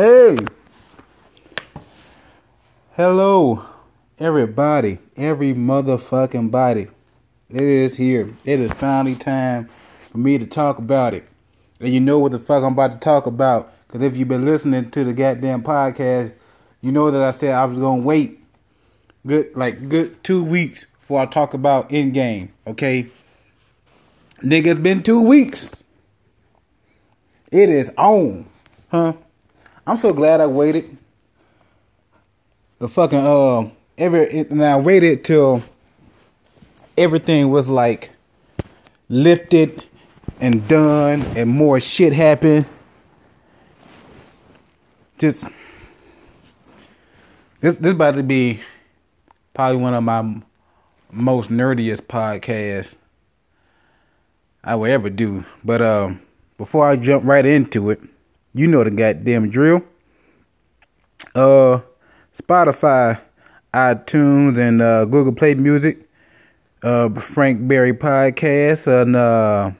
Hey. Hello, everybody. Every motherfucking body. It is here. It is finally time for me to talk about it. And you know what the fuck I'm about to talk about. Because if you've been listening to the goddamn podcast, you know that I said I was going to wait good, like, good two weeks before I talk about Endgame. Okay? Nigga, it's been two weeks. It is on. Huh? I'm so glad I waited. The fucking uh every and I waited till everything was like lifted and done and more shit happened. Just this this about to be probably one of my most nerdiest podcasts I will ever do. But um before I jump right into it, you know the goddamn drill. Uh, Spotify, iTunes, and uh, Google Play Music. Uh, Frank Berry Podcast and uh,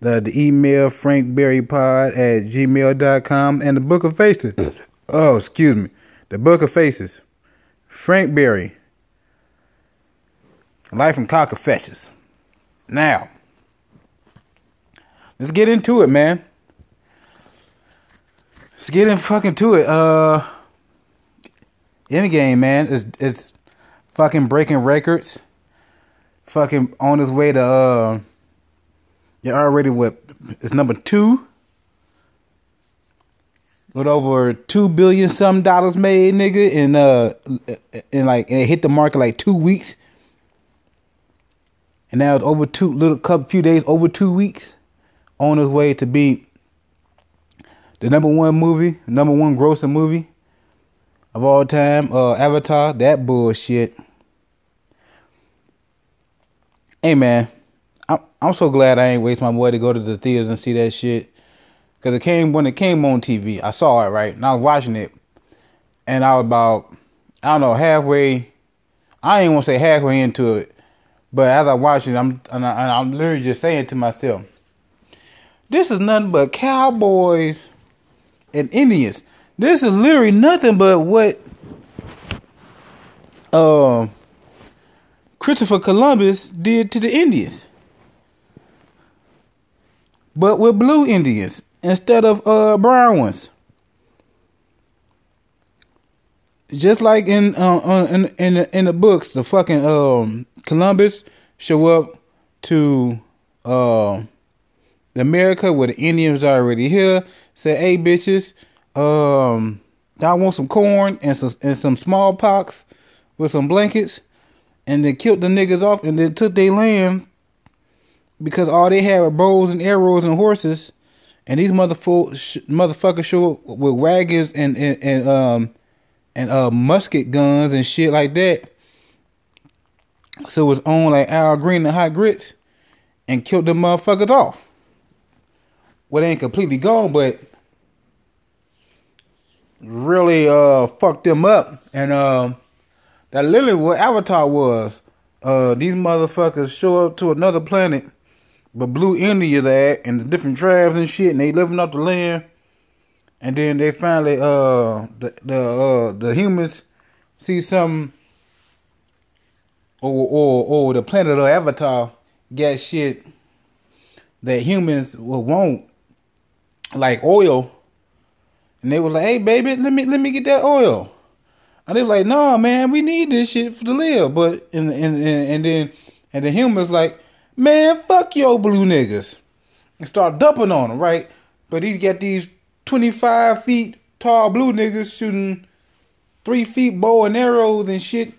the the email frankberrypod at gmail.com and the Book of Faces. oh, excuse me. The Book of Faces. Frank Berry. Life and Cock Confessions. Now, Let's get into it, man. Let's get in fucking to it. Uh, Endgame, man, is it's fucking breaking records. Fucking on his way to uh, you're already what? It's number two. With over two billion some dollars made, nigga, and uh, and like and it hit the market like two weeks, and now it's over two little couple few days over two weeks on his way to be the number one movie, number one grossing movie of all time. Uh, Avatar, that bullshit. Hey man, I'm I'm so glad I ain't waste my money to go to the theaters and see that shit. Cause it came when it came on TV. I saw it right, and I was watching it, and I was about I don't know halfway. I ain't want to say halfway into it, but as I watched it, I'm and, I, and I'm literally just saying to myself this is nothing but cowboys and Indians. This is literally nothing but what uh, Christopher Columbus did to the Indians. But with blue Indians instead of uh, brown ones. Just like in uh, in in the, in the books, the fucking um, Columbus show up to uh, America where the Indians are already here. Say, hey bitches, um, I want some corn and some and some smallpox with some blankets, and then killed the niggas off and then took their land because all they had were bows and arrows and horses, and these motherfuckers motherfuckers show up with wagons and and, and um and uh musket guns and shit like that. So it was on like Al Green and Hot Grits, and killed the motherfuckers off well, it ain't completely gone, but really uh fucked them up. And uh, that literally what Avatar was. Uh, these motherfuckers show up to another planet, but Blue India at, and the different tribes and shit, and they living off the land. And then they finally uh the the uh the humans see something or or or the planet of Avatar got shit that humans will want like oil, and they was like, "Hey, baby, let me let me get that oil." And they like, "No, man, we need this shit for to live." But and and and then and the humans like, "Man, fuck your blue niggas," and start dumping on them, right? But he's got these twenty five feet tall blue niggas shooting three feet bow and arrows and shit,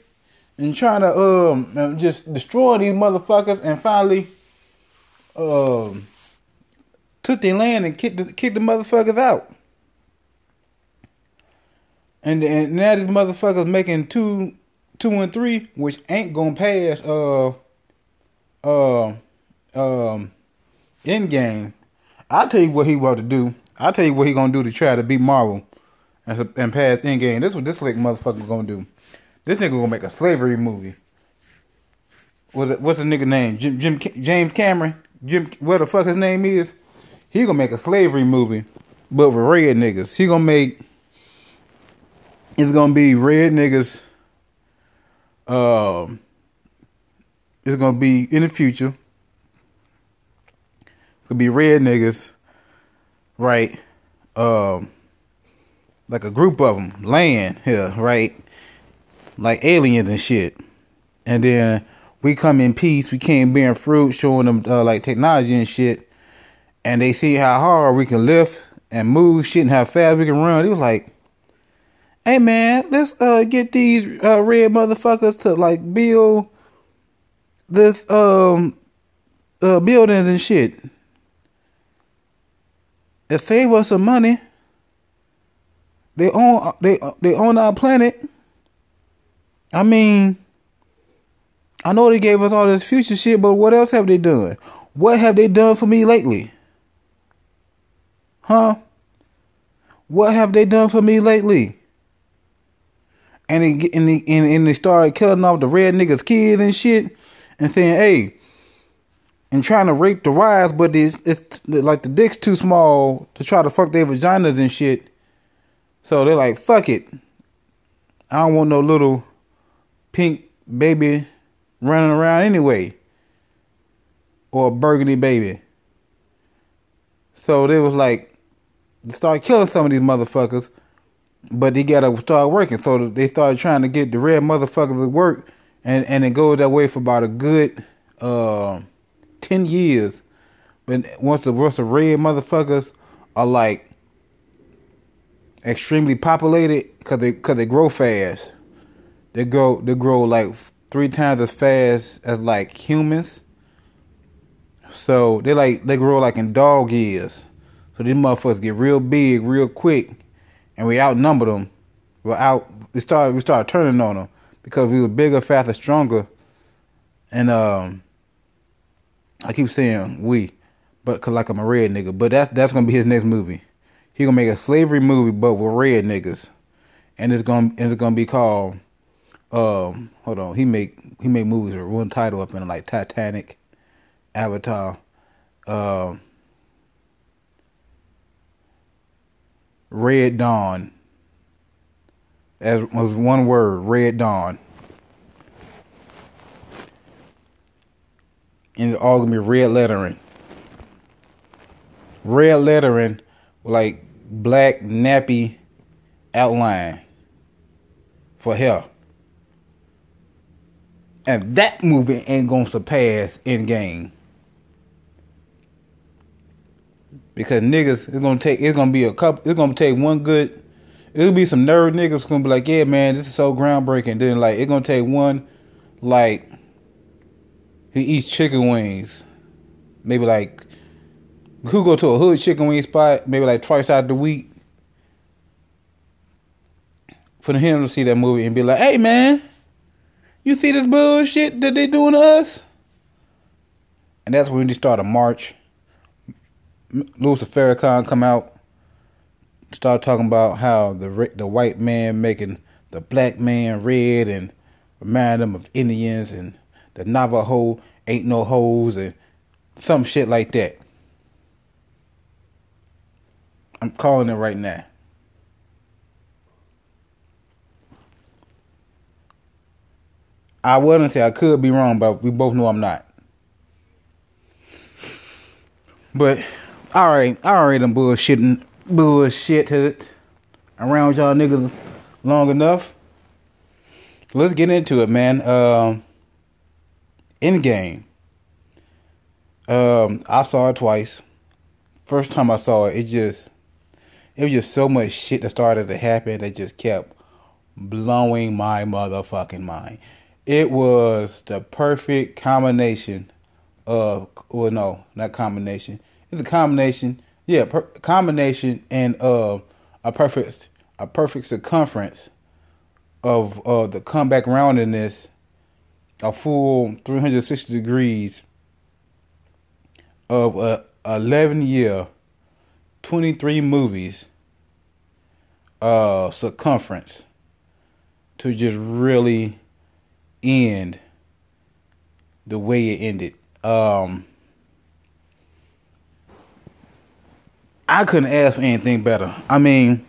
and trying to um just destroy these motherfuckers, and finally, um took their land and kicked the, kicked the motherfuckers out. And and now these motherfuckers making two two and three, which ain't gonna pass uh uh um Endgame. I'll tell you what he about to do. I'll tell you what he gonna do to try to beat Marvel and, and pass Endgame. This what this like motherfucker gonna do. This nigga gonna make a slavery movie. What's it, what's the nigga name? Jim, Jim James Cameron. Jim, what the fuck his name is? He gonna make a slavery movie but with red niggas. He gonna make it's gonna be red niggas. Um, it's gonna be in the future. It's gonna be red niggas, right? Um, like a group of them land here, right? Like aliens and shit. And then we come in peace. We came bearing fruit, showing them uh, like technology and shit. And they see how hard we can lift and move shit and how fast we can run. It was like, hey man, let's uh get these uh, red motherfuckers to like build this um uh buildings and shit. It save us some money. They own they they own our planet. I mean, I know they gave us all this future shit, but what else have they done? What have they done for me lately? Huh? What have they done for me lately? And they, and they, and, and they started killing off the red niggas' kids and shit, and saying, "Hey," and trying to rape the wives, but it's, it's like the dick's too small to try to fuck their vaginas and shit. So they're like, "Fuck it, I don't want no little pink baby running around anyway, or a burgundy baby." So they was like, start killing some of these motherfuckers, but they gotta start working. So they started trying to get the red motherfuckers to work, and and it goes that way for about a good uh, ten years. But once the once the red motherfuckers are like extremely populated, cause they cause they grow fast. They grow they grow like three times as fast as like humans. So they like they grow like in dog years. So these motherfuckers get real big real quick, and we outnumber them. We're out. We start we start turning on them because we were bigger, faster, stronger, and um. I keep saying we, but cause like I'm a red nigga. But that's that's gonna be his next movie. He gonna make a slavery movie, but with red niggas, and it's gonna and it's gonna be called. Um, hold on. He make he make movies with one title up in like Titanic, Avatar, um, Red Dawn. As was one word, Red Dawn. And it's all gonna be red lettering. Red lettering like black nappy outline for hair. And that movie ain't gonna surpass Endgame. Because niggas, it's gonna take it's gonna be a couple it's gonna take one good it'll be some nerd niggas gonna be like, yeah man, this is so groundbreaking. Then like it's gonna take one like he eats chicken wings. Maybe like who go to a hood chicken wing spot, maybe like twice out the week. For him to see that movie and be like, hey man, you see this bullshit that they doing to us? And that's when they start a march. Louis Farrakhan come out, start talking about how the the white man making the black man red and remind them of Indians and the Navajo ain't no hoes and some shit like that. I'm calling it right now. I wouldn't say I could be wrong, but we both know I'm not. But all right, I already done bullshitting bullshit around y'all niggas long enough. Let's get into it, man. Um, Endgame. Um, I saw it twice. First time I saw it, it just it was just so much shit that started to happen that just kept blowing my motherfucking mind. It was the perfect combination of well no, not combination. It's a combination, yeah, per, combination and uh a perfect a perfect circumference of uh the comeback roundedness a full 360 degrees of a 11 year 23 movies uh circumference to just really end the way it ended. Um I couldn't ask for anything better. I mean,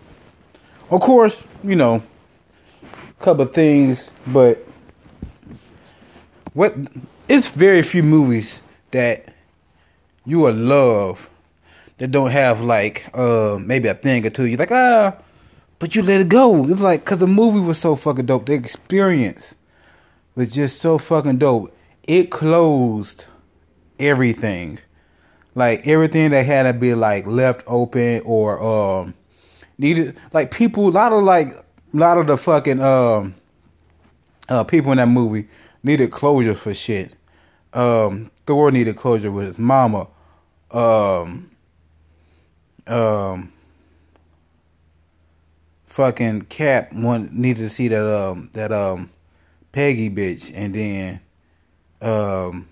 of course, you know, a couple things, but what it's very few movies that you will love that don't have like uh maybe a thing or two. You're like ah, but you let it go. It's like because the movie was so fucking dope. The experience was just so fucking dope. It closed everything, like everything that had to be like left open or um needed. Like people, a lot of like a lot of the fucking um uh people in that movie needed closure for shit. Um, Thor needed closure with his mama. Um, um, fucking Cap one needed to see that um that um Peggy bitch, and then um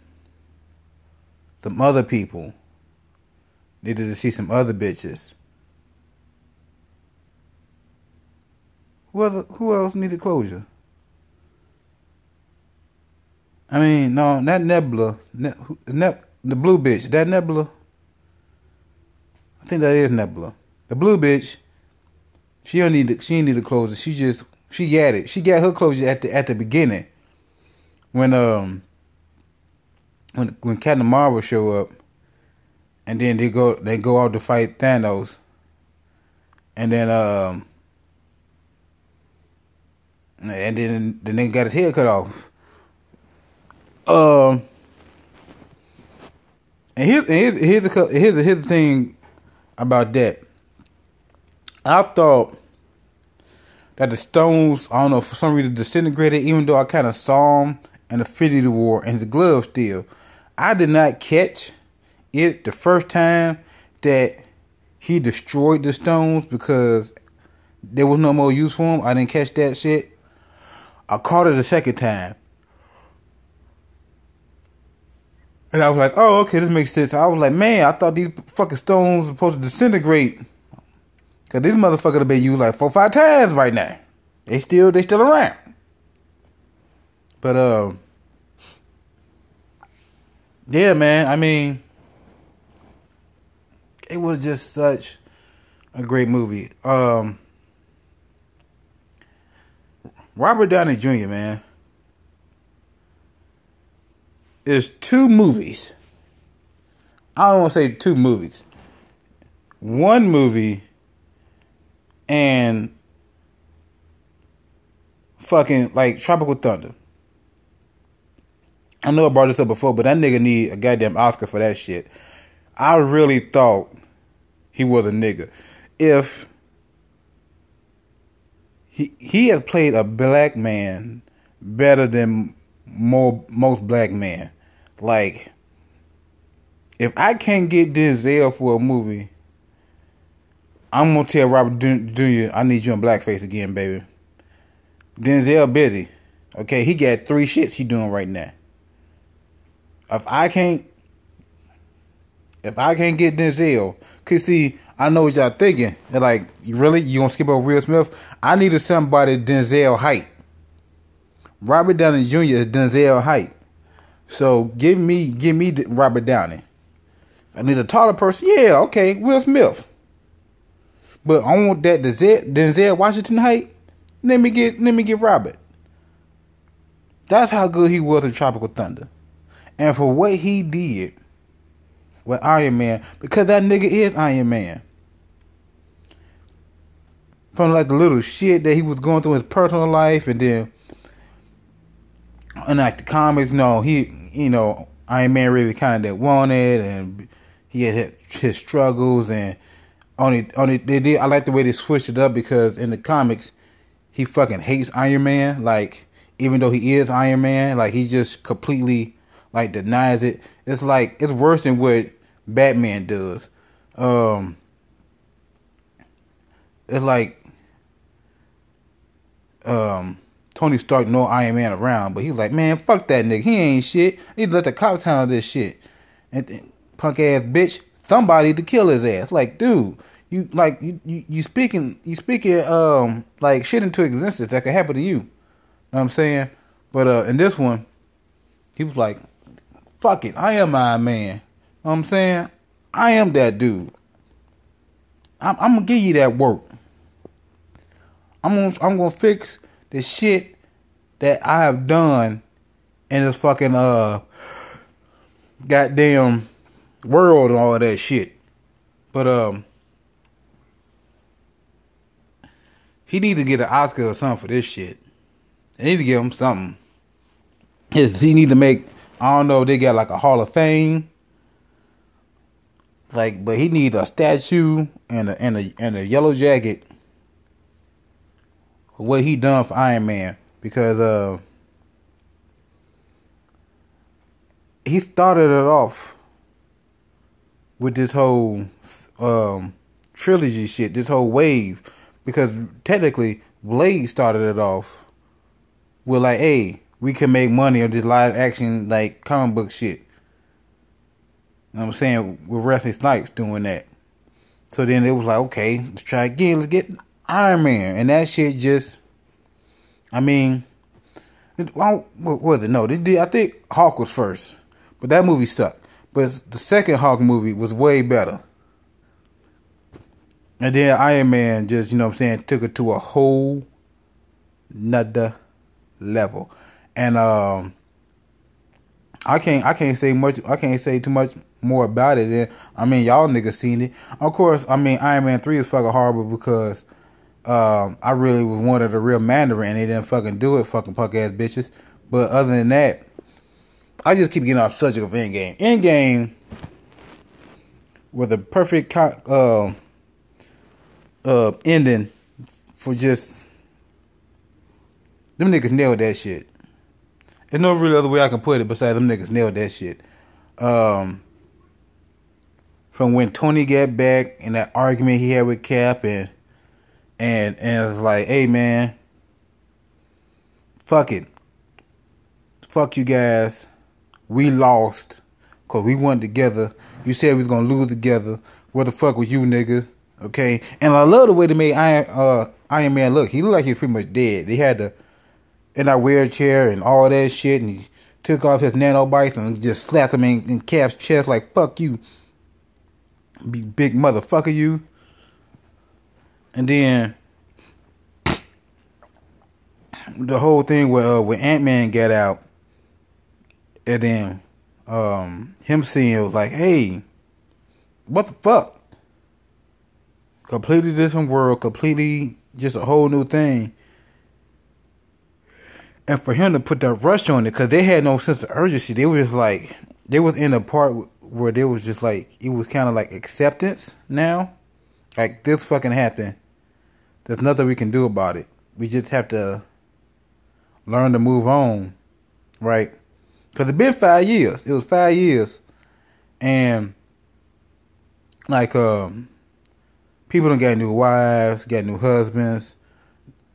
some other people needed to see some other bitches. Who other, who else needed closure? I mean, no, not Nebula. Ne, ne, the blue bitch. That Nebula. I think that is Nebula. The blue bitch. She don't need. To, she ain't need close it. She just. She got it. She got her closure at the at the beginning. When um. When when Captain Marvel show up. And then they go they go out to fight Thanos. And then um. And then the nigga got his head cut off. Um. And here's here's here's the here's the, here's the thing about that. I thought that the stones, I don't know, for some reason disintegrated, even though I kind of saw them in the Infinity War and the glove still. I did not catch it the first time that he destroyed the stones because there was no more use for them. I didn't catch that shit. I caught it the second time. And I was like, oh, okay, this makes sense. I was like, man, I thought these fucking stones were supposed to disintegrate. Cause these motherfuckers have been used like four, five times right now. They still, they still around. But um, yeah, man. I mean, it was just such a great movie. Um, Robert Downey Jr. Man, there's two movies. I don't want to say two movies. One movie and fucking like Tropical Thunder. I know I brought this up before, but that nigga need a goddamn Oscar for that shit. I really thought he was a nigga. If he he has played a black man better than more most black men. Like, if I can't get Denzel for a movie, I'm gonna tell Robert Jr. I need you in blackface again, baby. Denzel busy. Okay, he got three shits he doing right now. If I can't, if I can't get Denzel, cause see, I know what y'all thinking. They're like, really you gonna skip over Will Smith? I needed somebody Denzel height. Robert Downey Jr. is Denzel height. So give me give me Robert Downey. I need a taller person. Yeah, okay, Will Smith. But I want that Denzel, Denzel Washington height. Let me get let me get Robert. That's how good he was in Tropical Thunder. And for what he did with Iron Man, because that nigga is Iron Man. From like the little shit that he was going through in his personal life and then and like the comics, no, he, you know, Iron Man really the kind of didn't want it, and he had his struggles, and only, only they did. I like the way they switched it up because in the comics, he fucking hates Iron Man. Like, even though he is Iron Man, like he just completely like denies it. It's like it's worse than what Batman does. Um, it's like um Tony Stark know Iron Man around, but he's like, man, fuck that nigga. He ain't shit. He let the cops handle this shit. And punk ass bitch, somebody to kill his ass. Like, dude, you like you you, you speaking you speaking um like shit into existence that could happen to you. Know what I'm saying? But uh in this one, he was like, fuck it, I am Iron Man. Know what I'm saying? I am that dude. I'm, I'm gonna give you that work. I'm gonna I'm gonna fix the shit that I have done in this fucking uh goddamn world and all of that shit. But um he need to get an Oscar or something for this shit. They need to give him something. He need to make I don't know they got like a Hall of Fame. Like, but he need a statue and a and a and a yellow jacket what he done for Iron Man because uh he started it off with this whole um trilogy shit, this whole wave because technically Blade started it off with like, hey, we can make money on this live action like comic book shit. Know what I'm saying? With Wesley Snipes doing that. So then it was like, okay, let's try again. Let's get Iron Man. And that shit just, I mean, what was it? No, they did, I think Hulk was first. But that movie sucked. But the second Hulk movie was way better. And then Iron Man just, you know what I'm saying, took it to a whole nother level. And um I can't I can't say much I can't say too much more about it. And I mean y'all niggas seen it. Of course, I mean Iron Man three is fucking horrible because um I really was wanted a real Mandarin and they didn't fucking do it, fucking punk ass bitches. But other than that, I just keep getting off subject of Endgame. Endgame with a perfect co- uh, uh, ending for just them niggas nailed that shit. There's no real other way I can put it besides them niggas nailed that shit. Um, from when Tony got back and that argument he had with Cap and and and it's like, hey man, fuck it, fuck you guys, we lost because we won together. You said we was gonna lose together. What the fuck was you, nigga? Okay, and I love the way they made Iron uh, Iron Man look. He looked like he was pretty much dead. They had the in our wheelchair and all that shit, and he took off his nanobites and just slapped him in, in Cap's chest like "fuck you, big motherfucker you." And then the whole thing where uh, when Ant Man got out, and then um, him seeing it was like, "Hey, what the fuck?" completely different world, completely just a whole new thing. And for him to put that rush on it, because they had no sense of urgency, they were just like, they was in a part where they was just like, it was kind of like acceptance now. Like, this fucking happened. There's nothing we can do about it. We just have to learn to move on, right? Because it's been five years. It was five years. And, like, um, people don't get new wives, got new husbands,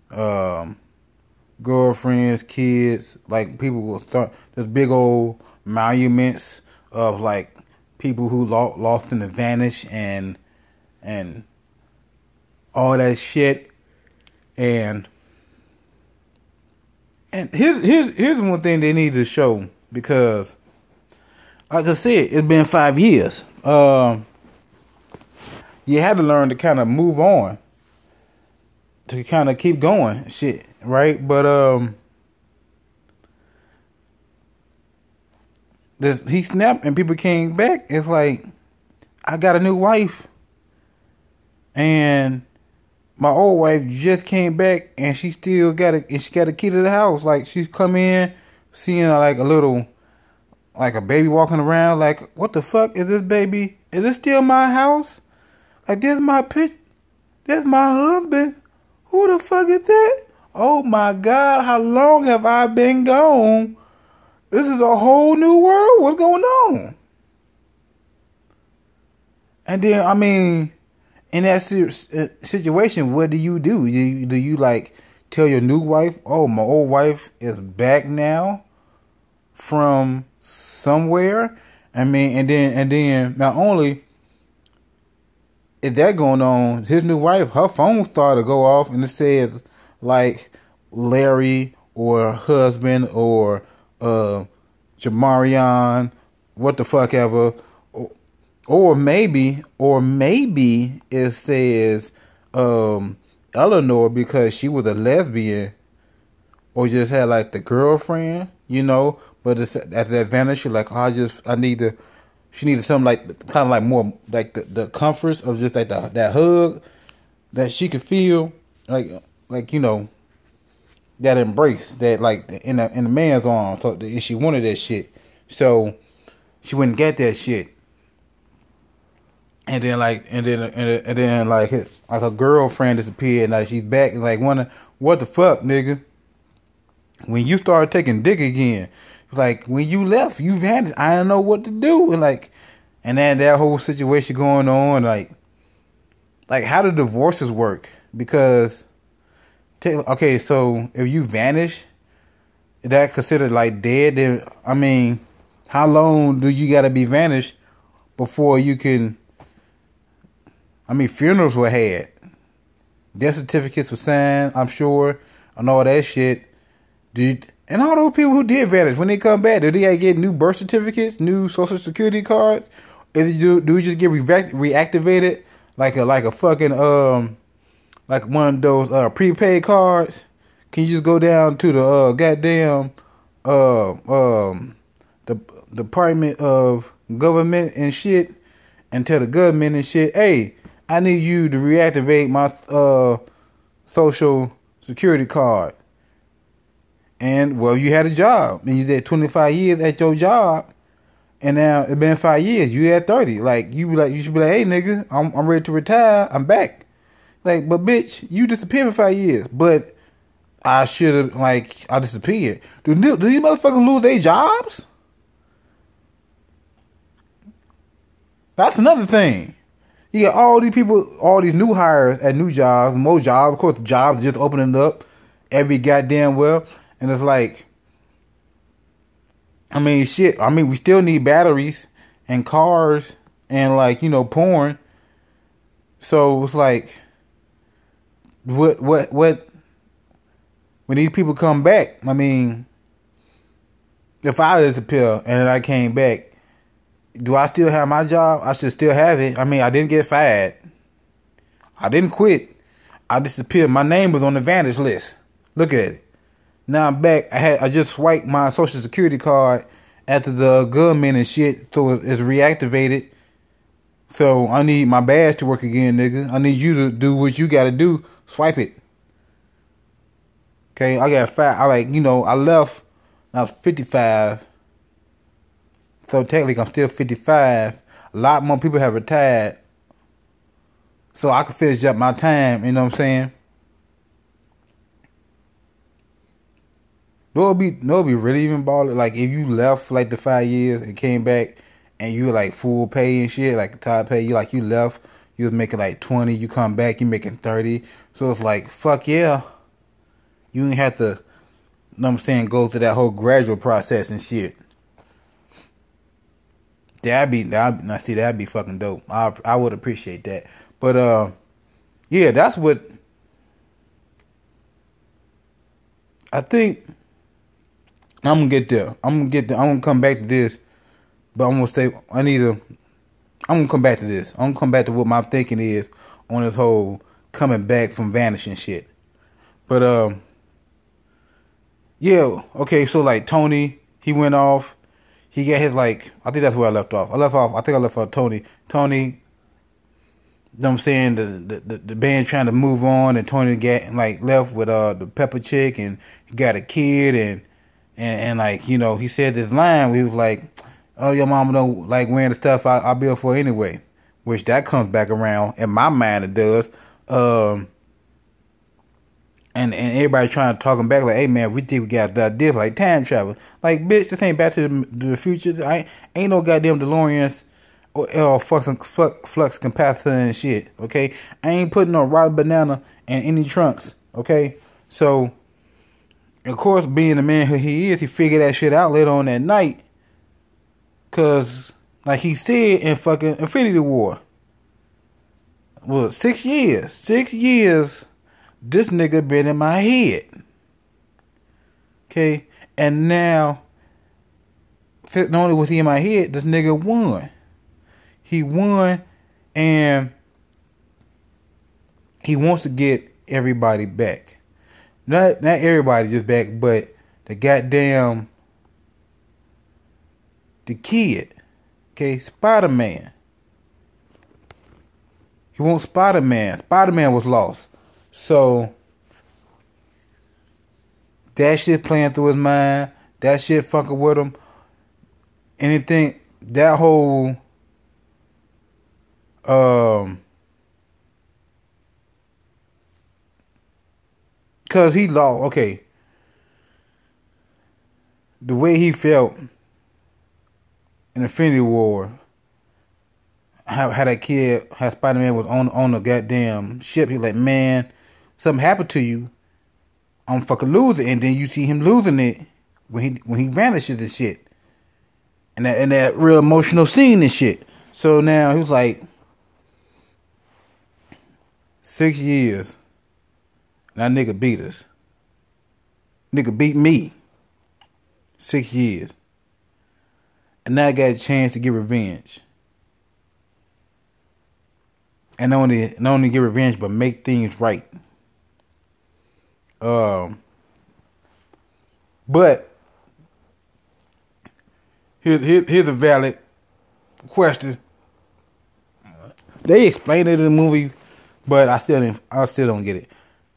um, girlfriends, kids. Like people will start. There's big old monuments of like people who lost, lost in the vanish and and all that shit. And and here's here's here's one thing they need to show because, like I said, it's been five years. Um you had to learn to kind of move on to kind of keep going shit right but um this he snapped and people came back it's like i got a new wife and my old wife just came back and she still got a she got a key to the house like she's come in seeing like a little like a baby walking around like what the fuck is this baby is this still my house like this my pitch. That's my husband. Who the fuck is that? Oh my God, how long have I been gone? This is a whole new world. What's going on? And then, I mean, in that situation, what do you do? Do you like tell your new wife, "Oh, my old wife is back now from somewhere"? I mean, and then and then not only is that going on, his new wife, her phone started to go off and it says like Larry or husband or uh Jamarion, what the fuck ever. or maybe, or maybe it says um, Eleanor because she was a lesbian, or just had like the girlfriend, you know. But it's at the advantage, she like, oh, I just I need to. She needed something like kind of like more like the, the comforts of just like the, that hug that she could feel, like like you know that embrace that like in a in a man's arms. So she wanted that shit, so she wouldn't get that shit. And then like and then and, then, and then like like a girlfriend disappeared. Like she's back and like wondering what the fuck, nigga. When you started taking dick again, like when you left, you vanished. I don't know what to do. And like, and then that whole situation going on, like, like how do divorces work? Because okay, so if you vanish, is that considered like dead? Then I mean, how long do you got to be vanished before you can? I mean, funerals were had, death certificates were signed. I'm sure, and all that shit. Did and all those people who did vanish when they come back, do they get new birth certificates, new social security cards? Is do do we just get re- reactivated like a like a fucking um like one of those uh, prepaid cards. Can you just go down to the uh, goddamn uh, um, the Department of Government and shit and tell the government and shit, hey, I need you to reactivate my uh, social security card. And well, you had a job and you did 25 years at your job, and now it's been five years. You had 30. Like you like you should be like, hey nigga, I'm I'm ready to retire. I'm back. Like, but bitch, you disappeared for five years. But I should have, like, I disappeared. Do, do these motherfuckers lose their jobs? That's another thing. You got all these people, all these new hires at new jobs, more jobs. Of course, jobs just opening up every goddamn well. And it's like, I mean, shit. I mean, we still need batteries and cars and, like, you know, porn. So it's like, what what what when these people come back, I mean if I disappear and I came back, do I still have my job? I should still have it. I mean, I didn't get fired. I didn't quit. I disappeared. My name was on the vantage list. Look at it. Now I'm back. I had I just swiped my social security card after the government and shit, so it's reactivated. So I need my badge to work again, nigga. I need you to do what you got to do. Swipe it. Okay, I got fat. I like you know I left. I was fifty five. So technically, I'm still fifty five. A lot more people have retired. So I can finish up my time. You know what I'm saying? No, be no, be really even baller. Like if you left like the five years and came back and you like full pay and shit, like top pay, you like you left, you was making like twenty, you come back, you making thirty. So it's like fuck yeah. You ain't have to you know what I'm saying, go through that whole gradual process and shit. That'd be that now see that'd be fucking dope. I I would appreciate that. But uh yeah, that's what I think I'm gonna get there. I'm gonna get there. I'm gonna come back to this but I'm gonna say I need to. I'm gonna come back to this. I'm gonna come back to what my thinking is on this whole coming back from vanishing shit. But um, yeah, okay. So like Tony, he went off. He got his like. I think that's where I left off. I left off. I think I left off Tony. Tony. You know what I'm saying the, the the band trying to move on, and Tony got like left with uh the pepper chick, and got a kid, and and and like you know he said this line. He was like oh, your mama don't like wearing the stuff I, I built for anyway. Which that comes back around in my mind. It does. Um, and and everybody trying to talk him back like, hey man, we think we got that deal like time travel. Like bitch, this ain't back to the, the future. I ain't, ain't no goddamn DeLoreans or, or flux flux, flux capacitor and shit. Okay, I ain't putting no rotten banana in any trunks. Okay, so of course, being the man who he is, he figured that shit out later on that night Cause like he said in fucking Infinity War. Well, six years. Six years this nigga been in my head. Okay? And now not only was he in my head, this nigga won. he won, and he wants to get everybody back. Not not everybody just back, but the goddamn the kid. Okay, Spider Man. He wants Spider Man. Spider Man was lost. So that shit playing through his mind. That shit fucking with him. Anything that whole um cause he lost okay. The way he felt in Infinity War how, how that kid, how Spider Man was on on the goddamn ship. He like, man, something happened to you. I'm fucking losing, and then you see him losing it when he when he vanishes and shit, and that and that real emotional scene and shit. So now he's like, six years. Now nigga beat us. Nigga beat me. Six years. And now I got a chance to get revenge and not only not only get revenge but make things right. Um, but here's here, here's a valid question. They explained it in the movie, but I still didn't, I still don't get it.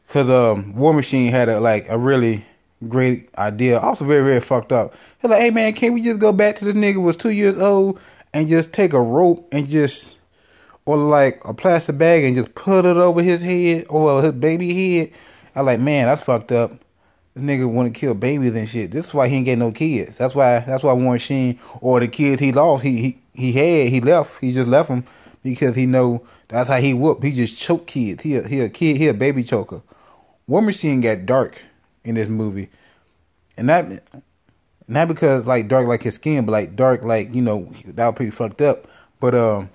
Cause um, War Machine had a like a really great idea, also very very fucked up. He's like, hey man, can't we just go back to the nigga was two years old and just take a rope and just or like a plastic bag and just put it over his head or his baby head. I like, man, that's fucked up. This nigga want to kill babies and shit. This is why he ain't get no kids. That's why. That's why War Machine or the kids he lost, he he he had, he left. He just left them because he know that's how he whoop. He just choke kids. He a, he a kid. He a baby choker. War Machine got dark in this movie, and that not because like dark like his skin, but like dark like you know that was pretty fucked up. But um,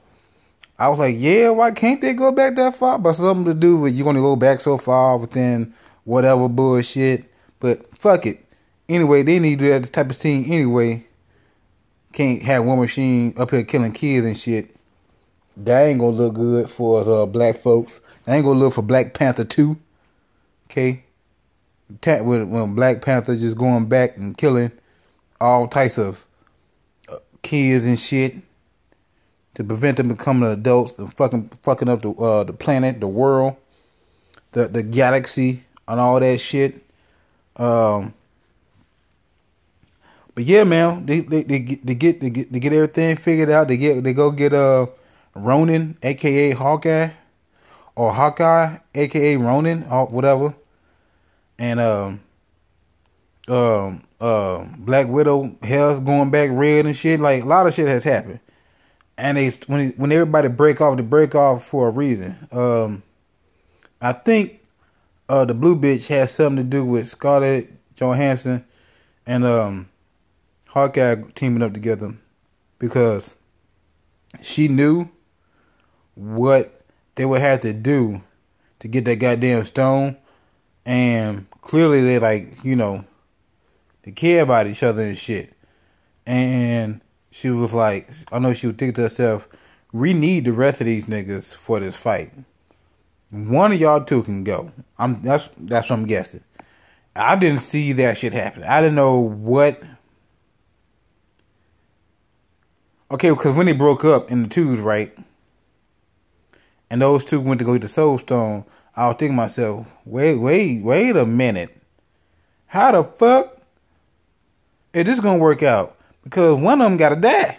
I was like, yeah, why can't they go back that far? But something to do with you're gonna go back so far within whatever bullshit. But fuck it. Anyway, they need to do that type of scene anyway. Can't have War Machine up here killing kids and shit. That ain't gonna look good for uh, black folks. That ain't gonna look for Black Panther 2. Okay? With when Black Panther just going back and killing all types of uh, kids and shit to prevent them becoming adults and fucking fucking up the uh, the planet, the world, the the galaxy, and all that shit. Um, but yeah, man, they they they get they get they get, they get everything figured out. They get they go get uh Ronin, aka Hawkeye, or Hawkeye, aka Ronin, or whatever, and um um uh, Black Widow hell's going back red and shit. Like a lot of shit has happened and they when when everybody break off, they break off for a reason. Um, I think uh, the blue bitch has something to do with Scarlett Johansson and um, Hawkeye teaming up together because she knew what they would have to do to get that goddamn stone, and clearly they like you know they care about each other and shit, and she was like, I know she would think to herself, we need the rest of these niggas for this fight. One of y'all two can go. I'm that's that's what I'm guessing. I didn't see that shit happen. I didn't know what. Okay, because when they broke up in the twos, right, and those two went to go get the Soul Stone, I was thinking myself, wait, wait, wait a minute. How the fuck is this gonna work out? because one of them gotta die.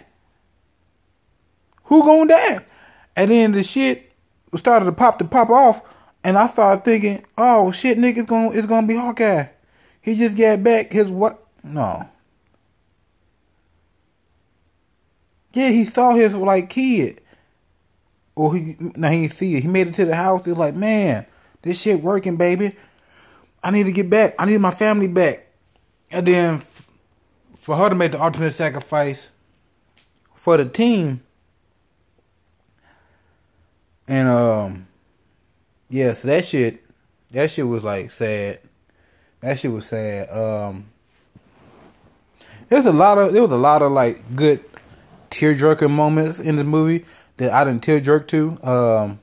Who gonna die? And then the shit started to pop to pop off, and I started thinking, oh shit, nigga's gonna it's gonna be Hawkeye. He just got back his what? No. Yeah, he saw his like kid. Or he now he see it. He made it to the house. He's like, man, this shit working, baby. I need to get back. I need my family back. And then for her to make the ultimate sacrifice for the team. And um yeah, so that shit that shit was like sad. That shit was sad. Um there's a lot of there was a lot of like good tear jerking moments in the movie. That I didn't tear jerk to. Um,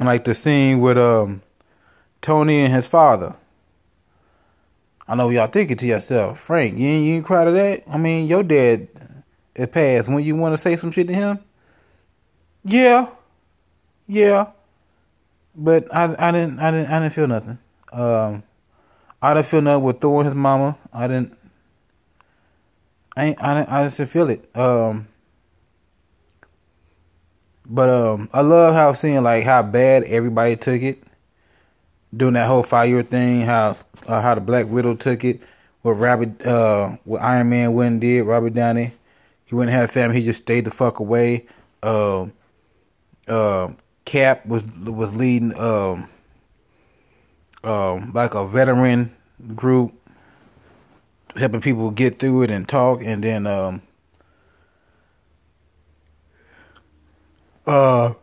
like the scene with um Tony and his father. I know y'all thinking to yourself, Frank, you ain't, you ain't cry to that? I mean, your dad is passed. When you want to say some shit to him? Yeah, yeah. But I, I didn't, I didn't, I didn't feel nothing. Um, I didn't feel nothing with Thor his mama. I didn't. I ain't, I didn't, I just didn't feel it. Um, but um, I love how seeing like how bad everybody took it, doing that whole fire thing. How uh, how the Black Widow took it, what Robert, uh, what Iron Man went and did. Robert Downey, he wouldn't have family. He just stayed the fuck away. Um, uh, Cap was was leading um, um, like a veteran group, helping people get through it and talk, and then um, uh,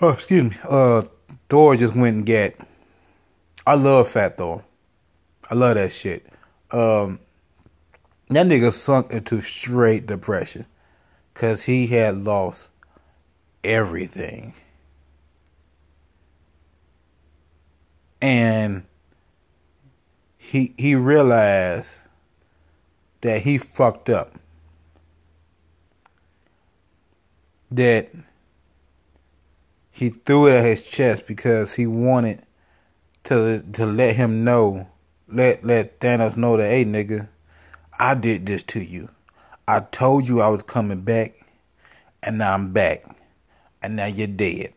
oh, excuse me, uh, Thor just went and get. I love Fat Thor. I love that shit. Um, that nigga sunk into straight depression because he had lost everything. And he he realized that he fucked up. That he threw it at his chest because he wanted to to let him know, let let Thanos know that hey nigga, I did this to you. I told you I was coming back, and now I'm back, and now you're dead.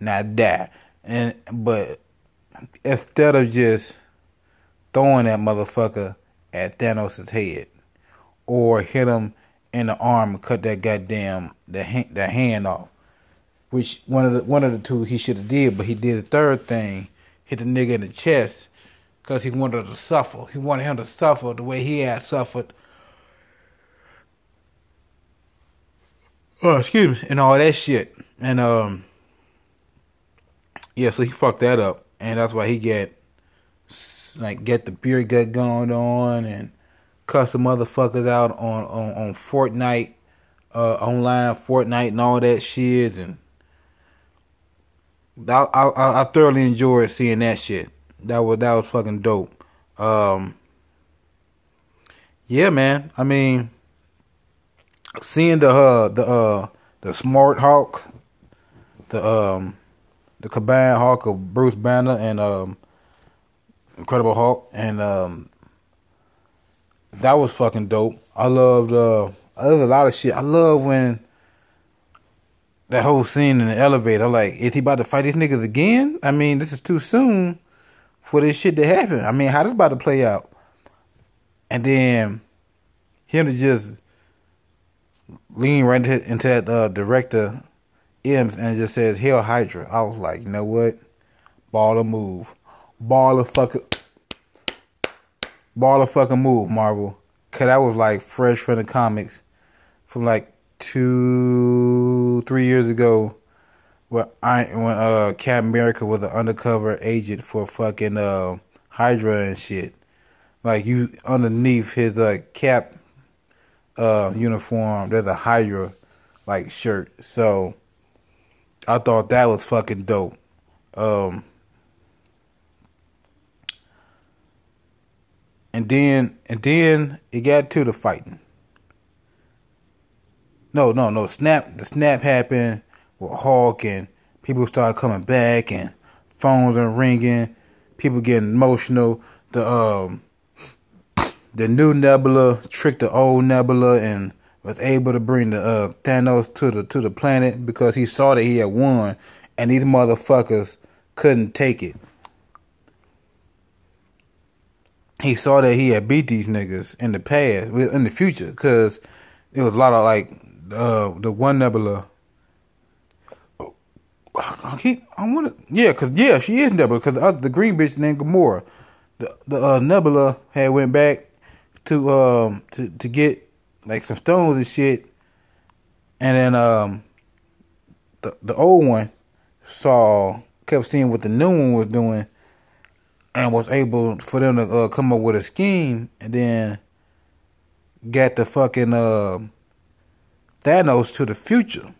Now die. And but instead of just throwing that motherfucker at Thanos' head, or hit him in the arm and cut that goddamn the hand, the hand off, which one of the one of the two he should have did, but he did a third thing, hit the nigga in the chest, because he wanted to suffer. He wanted him to suffer the way he had suffered oh, excuse me, and all that shit. And um, yeah, so he fucked that up, and that's why he get like get the beer gut going on and cuss the motherfuckers out on on on Fortnite, uh, online Fortnite and all that shit, and I I, I thoroughly enjoyed seeing that shit. That was that was fucking dope. Um, yeah, man. I mean, seeing the uh the uh the smart Hulk, the um the Combined Hulk of Bruce Banner and um Incredible Hulk and um that was fucking dope. I loved uh there's a lot of shit. I love when that whole scene in the elevator. Like, is he about to fight these niggas again? I mean, this is too soon for this shit to happen. I mean, how this about to play out? And then him to just lean right into, that uh, director M's and just says Hail Hydra. I was like, you know what? Ball of move. Ball of Ball of fucking move, Marvel. Cause that was like fresh from the comics from like two, three years ago. When I when uh Captain America was an undercover agent for fucking uh Hydra and shit. Like you underneath his uh cap uh, uniform. There's a Hydra like shirt. So I thought that was fucking dope. Um, and then and then it got to the fighting. No, no, no. Snap. The snap happened with Hulk, and people started coming back, and phones are ringing. People getting emotional. The um, the new Nebula tricked the old Nebula and was able to bring the uh, Thanos to the to the planet because he saw that he had won, and these motherfuckers couldn't take it. He saw that he had beat these niggas in the past, in the future, because it was a lot of like uh, the one Nebula. I keep I want to yeah, cause yeah, she is Nebula, cause the, other, the green bitch named Gamora. The the uh, Nebula had went back to um to to get like some stones and shit, and then um the the old one saw kept seeing what the new one was doing, and was able for them to uh, come up with a scheme, and then got the fucking uh, Thanos to the future,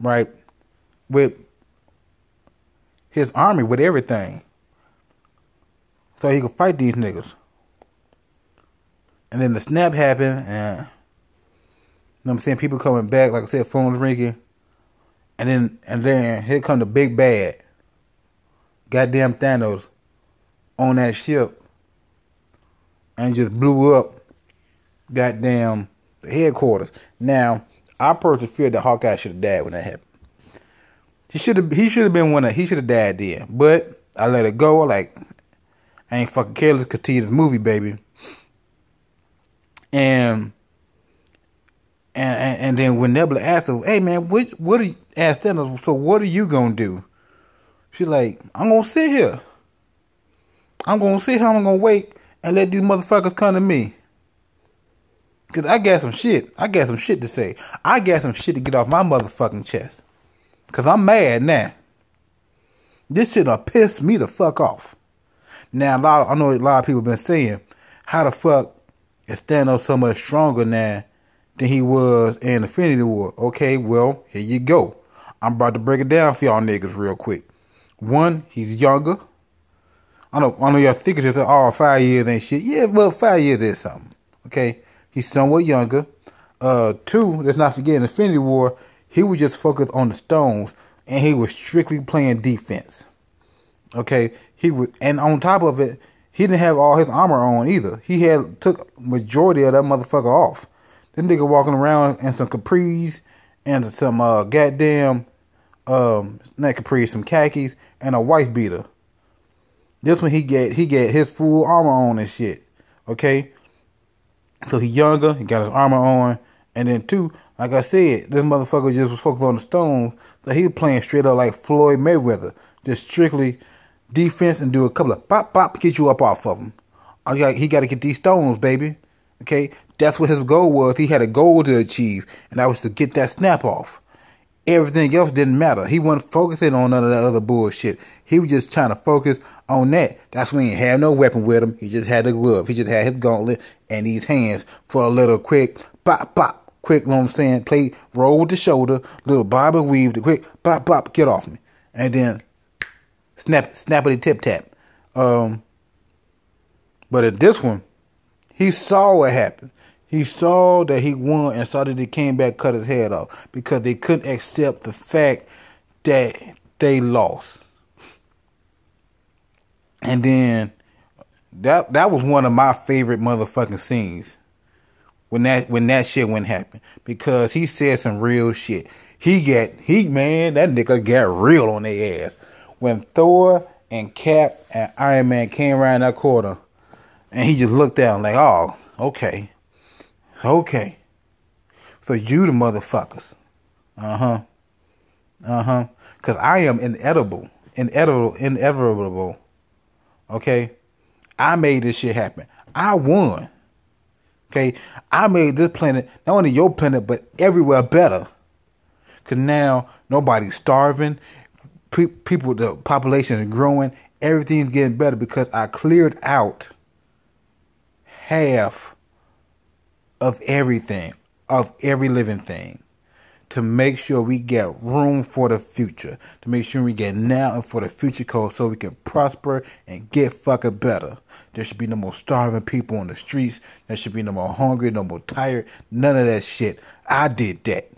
right? With his army, with everything, so he could fight these niggas. And then the snap happened, and you know I'm saying people coming back, like I said, phones ringing, and then and then here come the big bad, goddamn Thanos, on that ship, and just blew up, goddamn the headquarters. Now I personally feel that Hawkeye should have died when that happened. He should have he should have been one of he should have died then, but I let it go. Like I ain't fucking careless. Continue this movie, baby and and and then when Nebula asked him, "Hey man, what what are you, Thanos? So what are you gonna do?" She's like, "I'm gonna sit here. I'm gonna sit here. I'm gonna wait and let these motherfuckers come to me." Cause I got some shit. I got some shit to say. I got some shit to get off my motherfucking chest. Cause I'm mad now. This shit done pissed me the fuck off. Now a lot I know a lot of people been saying, how the fuck is Thanos so much stronger now than he was in Infinity War. Okay, well, here you go. I'm about to break it down for y'all niggas real quick. One, he's younger. I know I know y'all think it's just oh five years ain't shit. Yeah, well five years is something. Okay. He's somewhat younger. Uh two, let's not forget in Infinity War, he was just focused on the stones and he was strictly playing defense. Okay. He was and on top of it, he didn't have all his armor on either. He had took majority of that motherfucker off. This nigga walking around in some capris and some uh goddamn um not capris, some khakis and a wife beater. This one he get he get his full armor on and shit. Okay? So he younger, he got his armor on, and then two, like I said, this motherfucker just was focused on the stones. So he was playing straight up like Floyd Mayweather. Just strictly defense and do a couple of pop pop get you up off of him. He got to get these stones, baby. Okay, that's what his goal was. He had a goal to achieve, and that was to get that snap off. Everything else didn't matter. He wasn't focusing on none of that other bullshit. He was just trying to focus on that. That's when he had no weapon with him. He just had the glove. He just had his gauntlet and these hands for a little quick pop pop. Quick, you know what I'm saying? Play, roll with the shoulder, little bob and weave, the quick pop pop, get off me. And then snap snappity tip tap. Um, but at this one, he saw what happened. He saw that he won and saw that he came back, cut his head off because they couldn't accept the fact that they lost. And then that that was one of my favorite motherfucking scenes when that when that shit went happen because he said some real shit. He get he man that nigga got real on their ass when Thor and Cap and Iron Man came around that corner, and he just looked down like, oh, okay, okay. So you the motherfuckers, uh huh, uh huh. Cause I am inedible, inedible, inevitable. Okay, I made this shit happen. I won. Okay, I made this planet not only your planet but everywhere better. Cause now nobody's starving pe- people, the population is growing. Everything's getting better because I cleared out half of everything, of every living thing, to make sure we get room for the future, to make sure we get now and for the future code so we can prosper and get fucking better. There should be no more starving people on the streets. There should be no more hungry, no more tired. None of that shit. I did that.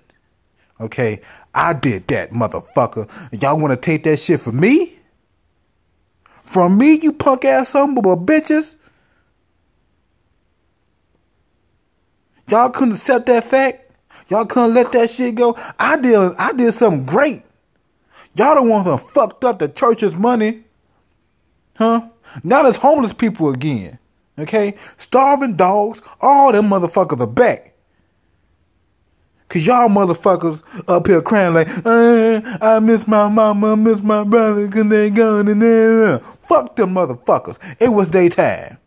Okay, I did that, motherfucker. Y'all want to take that shit from me? From me, you punk ass humble bitches? Y'all couldn't accept that fact? Y'all couldn't let that shit go? I did I did something great. Y'all don't want to fucked up the church's money. Huh? Now there's homeless people again. Okay? Starving dogs, all them motherfuckers are back. Cause y'all motherfuckers up here crying like, uh, I miss my mama, I miss my brother, cause they gone and then, fuck them motherfuckers. It was their time.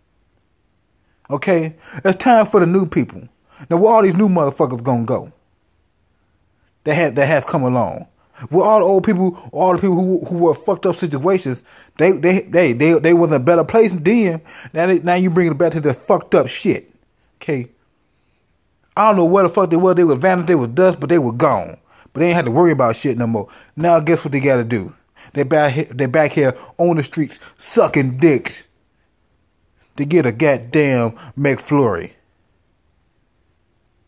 Okay? It's time for the new people. Now where all these new motherfuckers gonna go? That had that have come along. Where all the old people, all the people who who were fucked up situations, they they they they they was in a better place then. Now they, now you bring it back to the fucked up shit. Okay. I don't know where the fuck they were. They were vanished. They were dust, but they were gone. But they ain't had to worry about shit no more. Now guess what they got to do? They back they back here on the streets sucking dicks to get a goddamn McFlurry.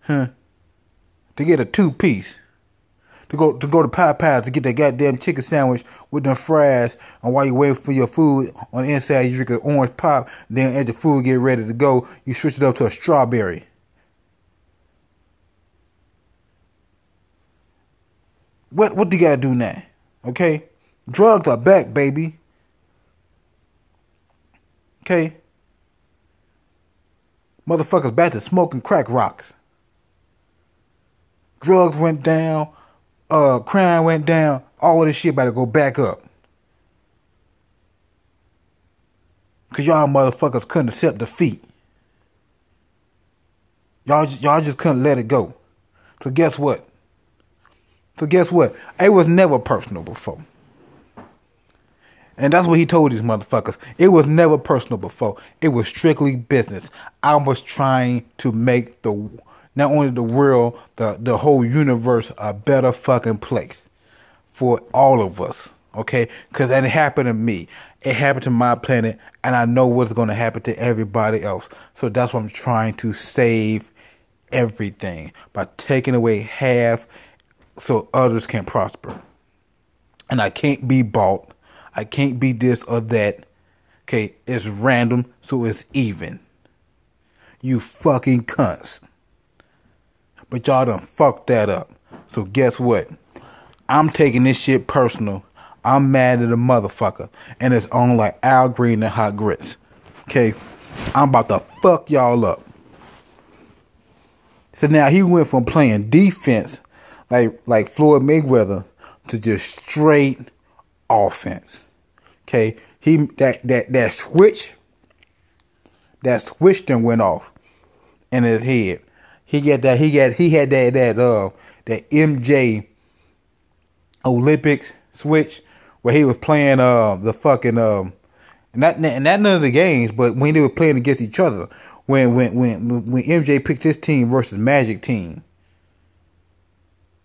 Huh? To get a two piece. To go to go to Popeyes to get that goddamn chicken sandwich with them fries, and while you wait for your food on the inside, you drink an orange pop. Then as your food get ready to go, you switch it up to a strawberry. What what do you gotta do now? Okay? Drugs are back, baby. Okay? Motherfuckers back to smoking crack rocks. Drugs went down, uh, crime went down, all of this shit about to go back up. Cause y'all motherfuckers couldn't accept defeat. Y'all, y'all just couldn't let it go. So guess what? So guess what? It was never personal before. And that's what he told these motherfuckers. It was never personal before. It was strictly business. I was trying to make the not only the world, the the whole universe a better fucking place for all of us. Okay? Cause that happened to me. It happened to my planet and I know what's gonna happen to everybody else. So that's what I'm trying to save everything by taking away half so others can prosper. And I can't be bought. I can't be this or that. Okay, it's random, so it's even. You fucking cunts. But y'all done fucked that up. So guess what? I'm taking this shit personal. I'm mad at a motherfucker. And it's on like Al Green and Hot Grits. Okay? I'm about to fuck y'all up. So now he went from playing defense like like Floyd Mayweather to just straight offense. Okay, he that that that switch, that switch then went off in his head. He got that he got he had that that uh that MJ Olympics switch where he was playing uh the fucking um not not none of the games, but when they were playing against each other, when when when when MJ picked his team versus Magic team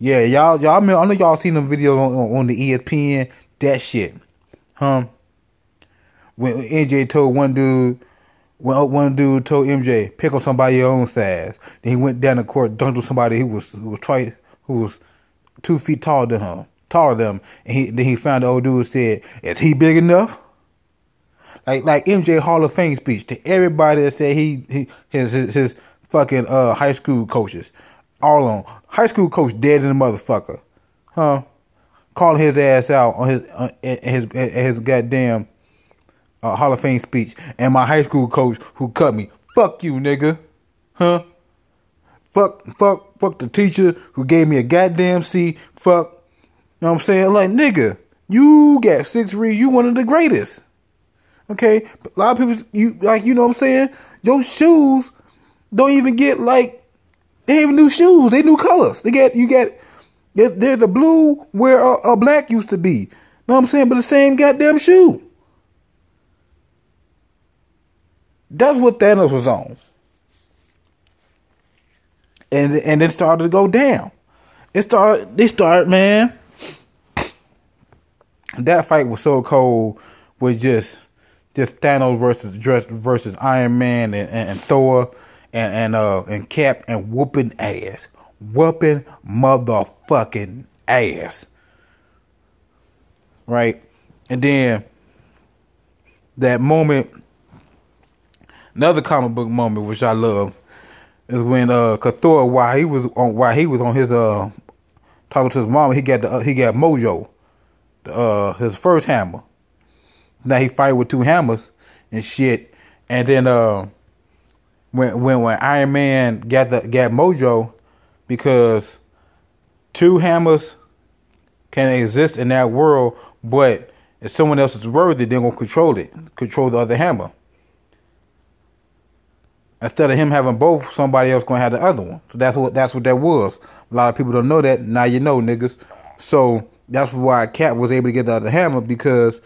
yeah, y'all, y'all. I know y'all seen them videos on, on the ESPN. That shit, huh? When MJ told one dude, when one dude told MJ pick on somebody your own size, then he went down the court, dunked on somebody who was who was twice who was two feet taller than him, taller than him, and he then he found the old dude said, "Is he big enough?" Like like MJ Hall of Fame speech to everybody that said he he his his, his fucking uh high school coaches all on. High school coach dead in the motherfucker. Huh? Calling his ass out on his uh, his his goddamn uh, Hall of Fame speech. And my high school coach who cut me. Fuck you, nigga. Huh? Fuck, fuck, fuck the teacher who gave me a goddamn C. Fuck. You know what I'm saying? Like, nigga, you got six reads. You one of the greatest. Okay? But a lot of people, you like, you know what I'm saying? Your shoes don't even get like they have new shoes. They new colors. They got you got. There's a blue where a, a black used to be. You Know what I'm saying? But the same goddamn shoe. That's what Thanos was on. And and it started to go down. It started. They started, man. That fight was so cold. Was just just Thanos versus versus Iron Man and, and, and Thor and and uh and Cap and whooping ass, whooping motherfucking ass. Right, and then that moment, another comic book moment which I love is when uh Thor while he was on while he was on his uh talking to his mom he got the uh, he got Mojo, uh his first hammer. Now he fight with two hammers and shit, and then uh when when when Iron Man got the got Mojo because two hammers can exist in that world, but if someone else is worthy, they're gonna control it, control the other hammer. Instead of him having both, somebody else gonna have the other one. So that's what that's what that was. A lot of people don't know that. Now you know, niggas. So that's why Cap was able to get the other hammer because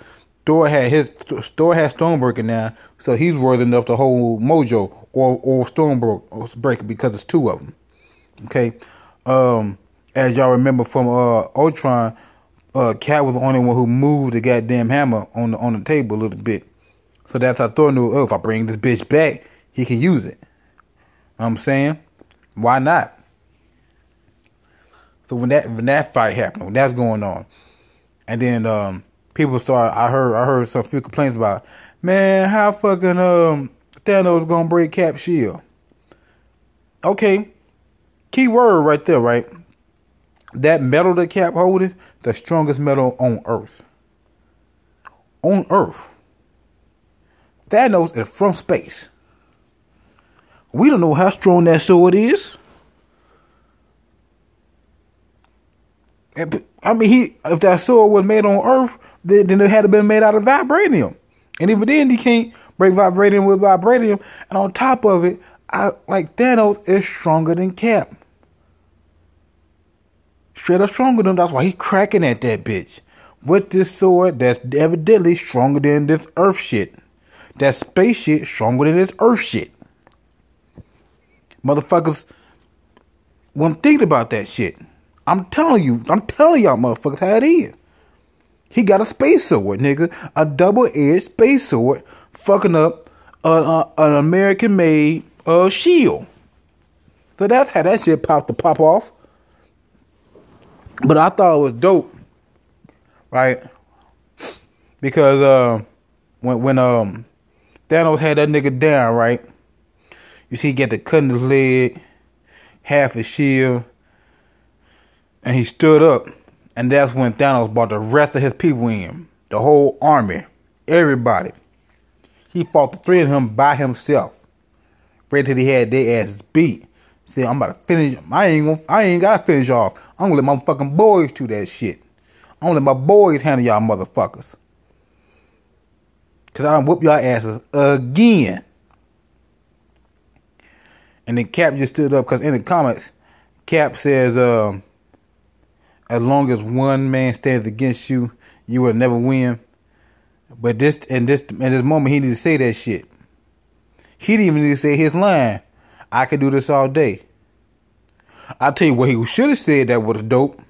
Thor had his Thor had Stormbreaker now, so he's worthy enough to hold Mojo or or Stormbreaker because it's two of them. Okay, um, as y'all remember from uh, Ultron, uh, Cap was the only one who moved the goddamn hammer on the on the table a little bit. So that's how Thor knew. Oh, if I bring this bitch back, he can use it. I'm saying, why not? So when that when that fight happened, when that's going on, and then um, people start. I heard I heard some few complaints about, man, how fucking um Thanos gonna break Cap shield? Okay, key word right there, right? That metal that Cap holding, the strongest metal on Earth. On Earth. Thanos is from space. We don't know how strong that sword is. I mean, he if that sword was made on Earth, then, then it had to been made out of vibranium. And even then, he can't break vibranium with vibranium. And on top of it, I like Thanos is stronger than Cap. Straight up stronger than that's why he's cracking at that bitch. With this sword that's evidently stronger than this Earth shit. That space shit stronger than this Earth shit. Motherfuckers, when thinking about that shit. I'm telling you, I'm telling y'all motherfuckers how it is. He got a space sword, nigga. A double edged space sword fucking up a, a, an American made uh, shield. So that's how that shit popped to pop off. But I thought it was dope, right? Because uh, when when um Thanos had that nigga down, right? You see, he get the cut in his leg, half his shield, and he stood up, and that's when Thanos brought the rest of his people in, the whole army, everybody. He fought the three of them by himself, right till he had their asses beat. Said, "I'm about to finish. I ain't gonna. I ain't gotta finish off. I'm gonna let my fucking boys do that shit. I'm gonna let my boys handle y'all motherfuckers." Cause I don't whoop y'all asses again. And then Cap just stood up because in the comments, Cap says, um, as long as one man stands against you, you will never win. But this and this in this moment, he needs to say that shit. He didn't even need to say his line. I could do this all day. I tell you what, he should have said that was dope.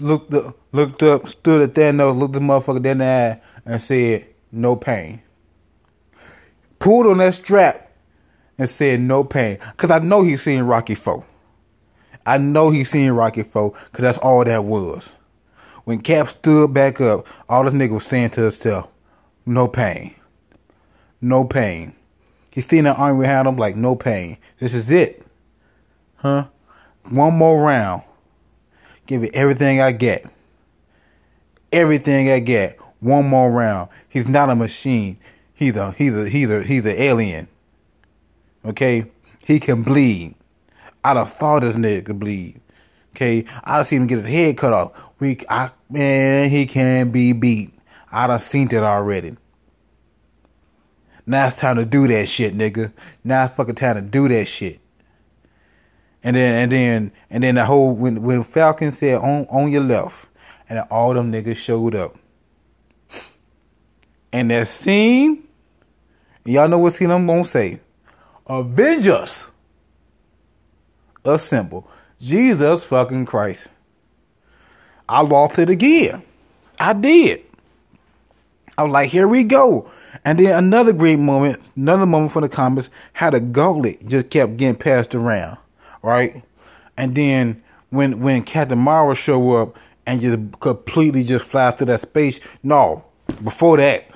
Looked up, looked up, stood at Thanos, looked the motherfucker in the eye, and said, "No pain." Pulled on that strap and said, "No pain," because I know he's seen Rocky Four. I know he's seen Rocky Four because that's all that was. When Cap stood back up, all this nigga was saying to himself, no pain. No pain. He seen that army behind him like, no pain. This is it. Huh? One more round. Give it everything I get. Everything I get. One more round. He's not a machine. He's a he's a he's a he's an alien. Okay? He can bleed. I'd have thought this nigga could bleed. Okay, I'd have seen him get his head cut off. We, I, man, he can be beat. I'd have seen it already. Now it's time to do that shit, nigga. Now it's fucking time to do that shit. And then, and then, and then the whole when when Falcon said on on your left, and all them niggas showed up. And that scene, y'all know what scene I'm gonna say. Avengers assemble. Jesus fucking Christ. I lost it again. I did. I was like, here we go. And then another great moment, another moment from the comments, how the gauntlet just kept getting passed around. Right? And then when when Captain Marvel show up and just completely just flies through that space. No, before that,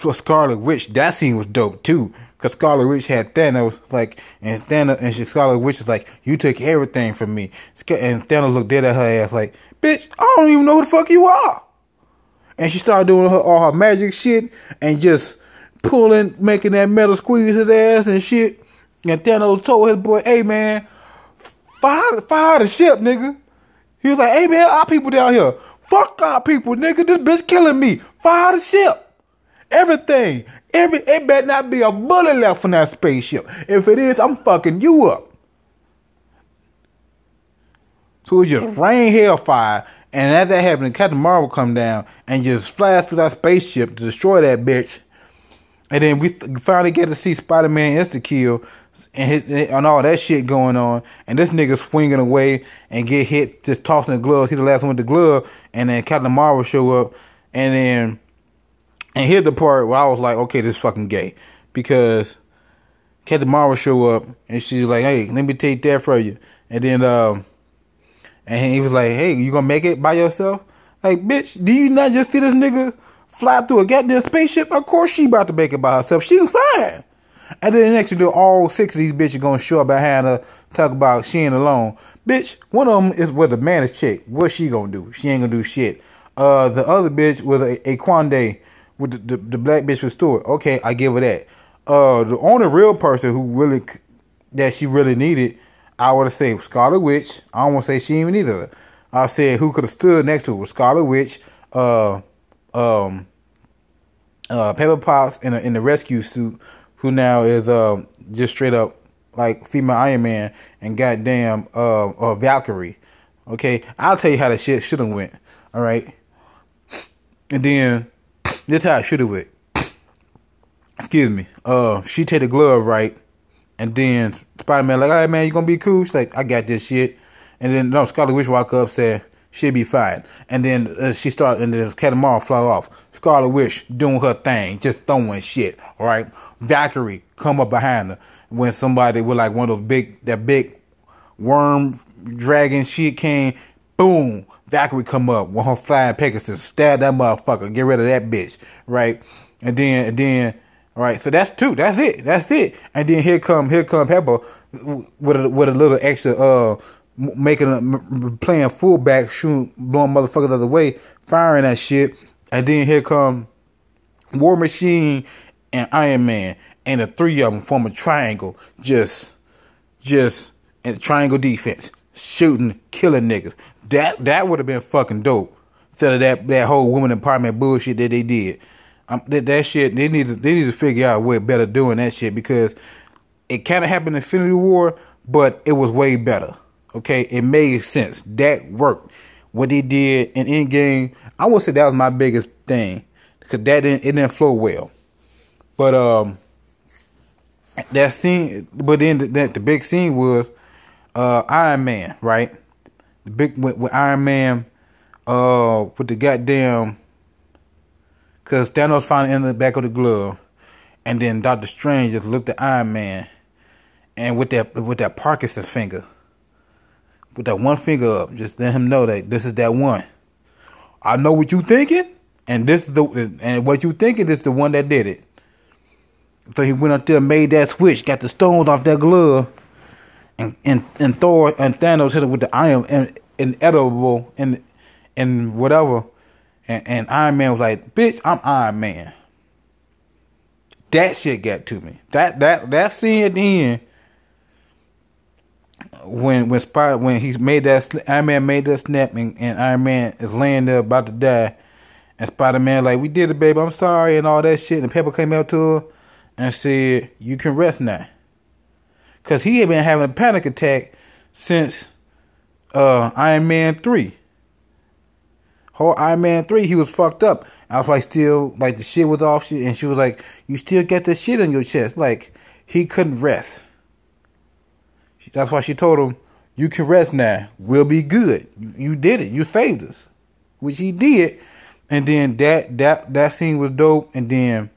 for Scarlet Witch, that scene was dope too. Cause Scarlet Witch had Thanos like, and Thanos and she, Scarlet Witch is like, "You took everything from me." And Thanos looked dead at her ass like, "Bitch, I don't even know who the fuck you are." And she started doing her, all her magic shit and just pulling, making that metal squeeze his ass and shit. And Thanos told his boy, "Hey man, fire, fire the ship, nigga." He was like, "Hey man, our people down here, fuck our people, nigga. This bitch killing me. Fire the ship." Everything. Every it better not be a bullet left from that spaceship. If it is, I'm fucking you up. So it just mm. rain hellfire And as that happened, Captain Marvel come down and just flies through that spaceship to destroy that bitch. And then we finally get to see Spider Man insta kill and his, and all that shit going on. And this nigga swinging away and get hit, just tossing the gloves. He's the last one with the glove. And then Captain Marvel show up. And then, and here's the part where I was like, okay, this is fucking gay. Because Captain Marvel show up and she's like, hey, let me take that for you. And then, um, and he was like, hey, you gonna make it by yourself? Like, bitch, do you not just see this nigga fly through a goddamn spaceship? Of course she about to make it by herself. She was fine. And then the next thing, all six of these bitches gonna show up behind her, talk about she ain't alone. Bitch, one of them is with the man is chick. What she gonna do? She ain't gonna do shit. Uh, the other bitch with a, a Quande with the, the, the black bitch with Stewart. Okay, I give her that. Uh, the only real person who really that she really needed, I would have said Scarlet Witch. I don't want to say she even needed her. I said who could have stood next to her Scarlet Witch, uh, um, uh, Pepper Potts in a, in the rescue suit who now is um just straight up like female Iron Man and goddamn uh, uh Valkyrie. Okay, I'll tell you how the shit should have went. All right, and then this how it should have went. Excuse me. Uh, she take the glove right, and then Spider Man like, "All right, man, you gonna be cool?" She's like, "I got this shit." And then no, Scarlet Witch walk up said, "She'll be fine." And then uh, she start, and then Marvel fly off. Scarlet Witch doing her thing, just throwing shit. Right, Valkyrie come up behind her when somebody with like one of those big that big worm dragon shit came. Boom, Valkyrie come up with her flying Pegasus, stab that motherfucker, get rid of that bitch, right? And then and then. Right, so that's two. That's it. That's it. And then here come here come Pepper with a with a little extra uh making a playing fullback, shooting blowing motherfuckers out the way, firing that shit. And then here come War Machine and Iron Man, and the three of them form a triangle, just, just in triangle defense, shooting, killing niggas. That that would have been fucking dope. Instead of that that whole woman empowerment bullshit that they did. Um, that, that shit they need to they need to figure out a way better doing that shit because it kind of happened in Infinity War, but it was way better. Okay, it made sense. That worked. What they did in Endgame, I would say that was my biggest thing because that didn't it didn't flow well. But um, that scene, but then the, the, the big scene was uh Iron Man, right? The big with, with Iron Man, uh, with the goddamn, cause Thanos finally in the back of the glove, and then Doctor Strange just looked at Iron Man, and with that with that Parkinson's finger, with that one finger up, just let him know that this is that one. I know what you thinking, and this is the and what you thinking is the one that did it. So he went up there, made that switch, got the stones off that glove, and and, and Thor and Thanos hit it with the iron and inedible and and whatever. And, and Iron Man was like, "Bitch, I'm Iron Man." That shit got to me. That that that scene at the end when when Spider when he made that Iron Man made that snap and, and Iron Man is laying there about to die, and Spider Man like, "We did it, baby. I'm sorry," and all that shit. And Pepper came up to her and said, You can rest now. Because he had been having a panic attack since uh, Iron Man 3. Whole Iron Man 3, he was fucked up. I was like, still, like, the shit was off. And she was like, You still got the shit on your chest. Like, he couldn't rest. That's why she told him, You can rest now. We'll be good. You, you did it. You saved us. Which he did. And then that that that scene was dope. And then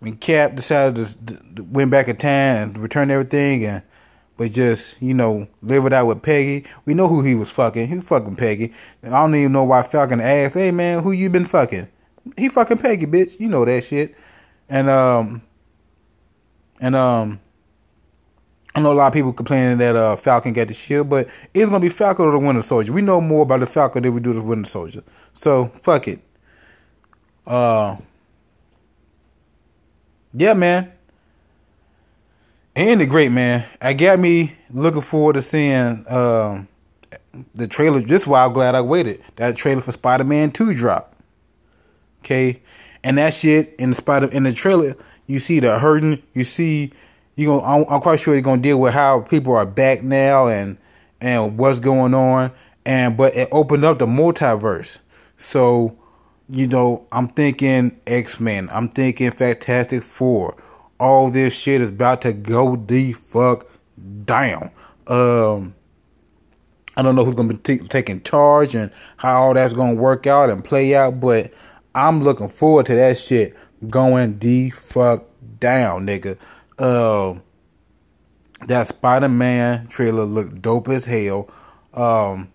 when Cap decided to, went back in time and return everything and but just you know live it out with Peggy. We know who he was fucking. He was fucking Peggy. And I don't even know why Falcon asked, "Hey man, who you been fucking?" He fucking Peggy, bitch. You know that shit. And um and um I know a lot of people complaining that uh, Falcon got the shield, but it's gonna be Falcon or the Winter Soldier. We know more about the Falcon than we do the Winter Soldier. So fuck it. Uh yeah, man. And the great man. I got me looking forward to seeing um, the trailer. Just why I'm glad I waited. That trailer for Spider Man Two drop. Okay, and that shit in the Spider in the trailer, you see the hurting. You see, you know, I'm, I'm quite sure they're gonna deal with how people are back now and and what's going on. and but it opened up the multiverse. So, you know, I'm thinking X Men. I'm thinking Fantastic Four. All this shit is about to go the fuck down. Um, I don't know who's gonna be t- taking charge and how all that's gonna work out and play out, but I'm looking forward to that shit going the fuck down, nigga. Um, that Spider Man trailer looked dope as hell. Um,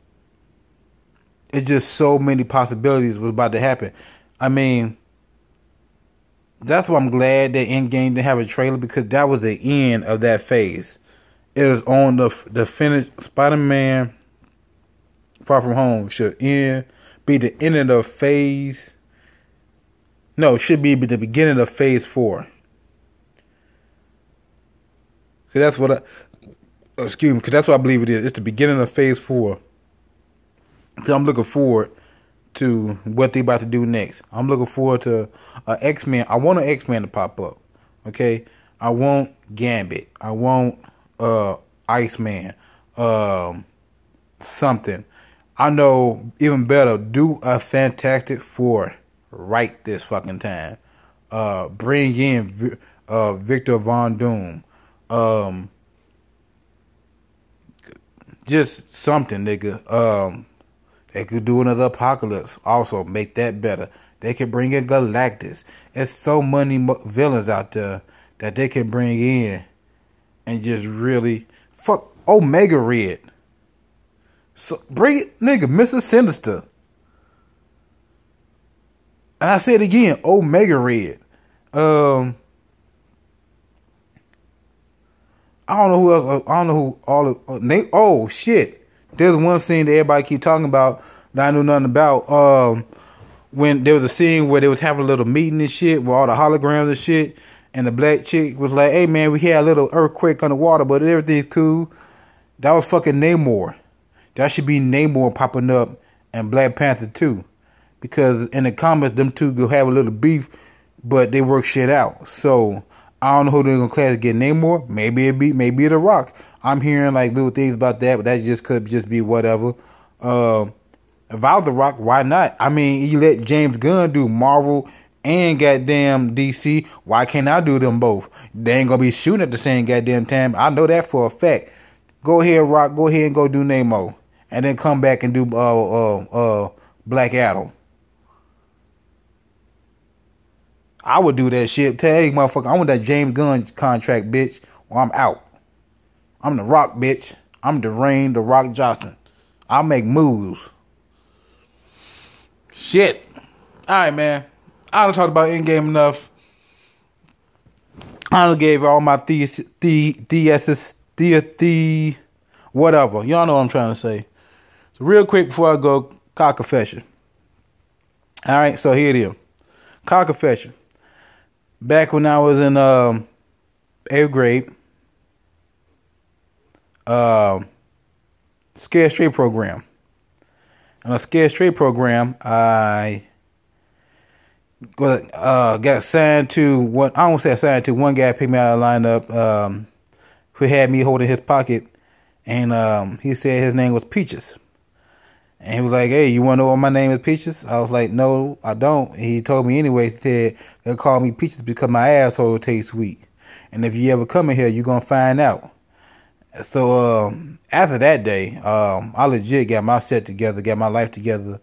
it's just so many possibilities was about to happen. I mean, that's why I'm glad that Endgame didn't have a trailer because that was the end of that phase. It was on the the finish. Spider Man Far From Home should end be the end of the phase. No, it should be the beginning of phase four. Cause that's what I, excuse me, because that's what I believe it is. It's the beginning of phase four. So I'm looking forward to what they about to do next. I'm looking forward to uh, X Men. I want an X Men to pop up. Okay, I want Gambit. I want uh Iceman. Um, something. I know even better. Do a Fantastic Four right this fucking time. Uh, bring in uh Victor Von Doom. Um, just something, nigga. Um they could do another apocalypse. Also, make that better. They could bring in Galactus. There's so many villains out there that they can bring in and just really fuck Omega Red. So bring it, nigga, Mister Sinister. And I said again, Omega Red. Um, I don't know who else. I don't know who all of. Uh, oh shit! There's one scene that everybody keep talking about that I knew nothing about. Um, when there was a scene where they was having a little meeting and shit with all the holograms and shit, and the black chick was like, "Hey man, we had a little earthquake underwater, but everything's cool." That was fucking Namor. That should be Namor popping up and Black Panther too, because in the comics them two go have a little beef, but they work shit out. So I don't know who they're gonna class get Namor. Maybe it be maybe The Rock. I'm hearing like little things about that, but that just could just be whatever. Uh, was The Rock, why not? I mean, you let James Gunn do Marvel and goddamn DC. Why can't I do them both? They ain't gonna be shooting at the same goddamn time. I know that for a fact. Go ahead, Rock. Go ahead and go do Namor, and then come back and do uh uh uh Black Adam. I would do that shit. Tell motherfucker, I want that James Gunn contract, bitch, or I'm out. I'm the Rock, bitch. I'm Dwayne the Rock Johnson. I make moves. Shit. All right, man. I don't talk about Endgame enough. I done gave all my the the DSS the the whatever. Y'all know what I'm trying to say. So real quick before I go, cock confession. All right, so here it is. Cock confession back when I was in um, eighth grade, uh, Scared Straight program. In a Scared Straight program, I uh, got assigned to what I don't say assigned to one guy picked me out of the lineup um, who had me holding his pocket, and um, he said his name was Peaches. And he was like, "Hey, you want to know what my name is, Peaches?" I was like, "No, I don't." He told me anyway. He said they'll call me Peaches because my asshole tastes sweet, and if you ever come in here, you're gonna find out. So um, after that day, um, I legit got my set together, got my life together,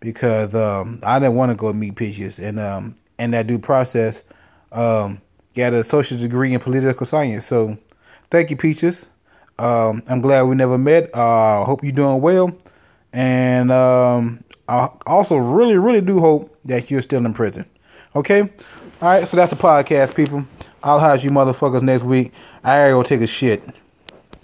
because um, I didn't want to go meet Peaches, and um, in that due process, um, got a social degree in political science. So, thank you, Peaches. I'm glad we never met. I uh, hope you're doing well. And um, I also really, really do hope that you're still in prison. Okay? All right, so that's the podcast, people. I'll house you motherfuckers next week. I gotta go take a shit.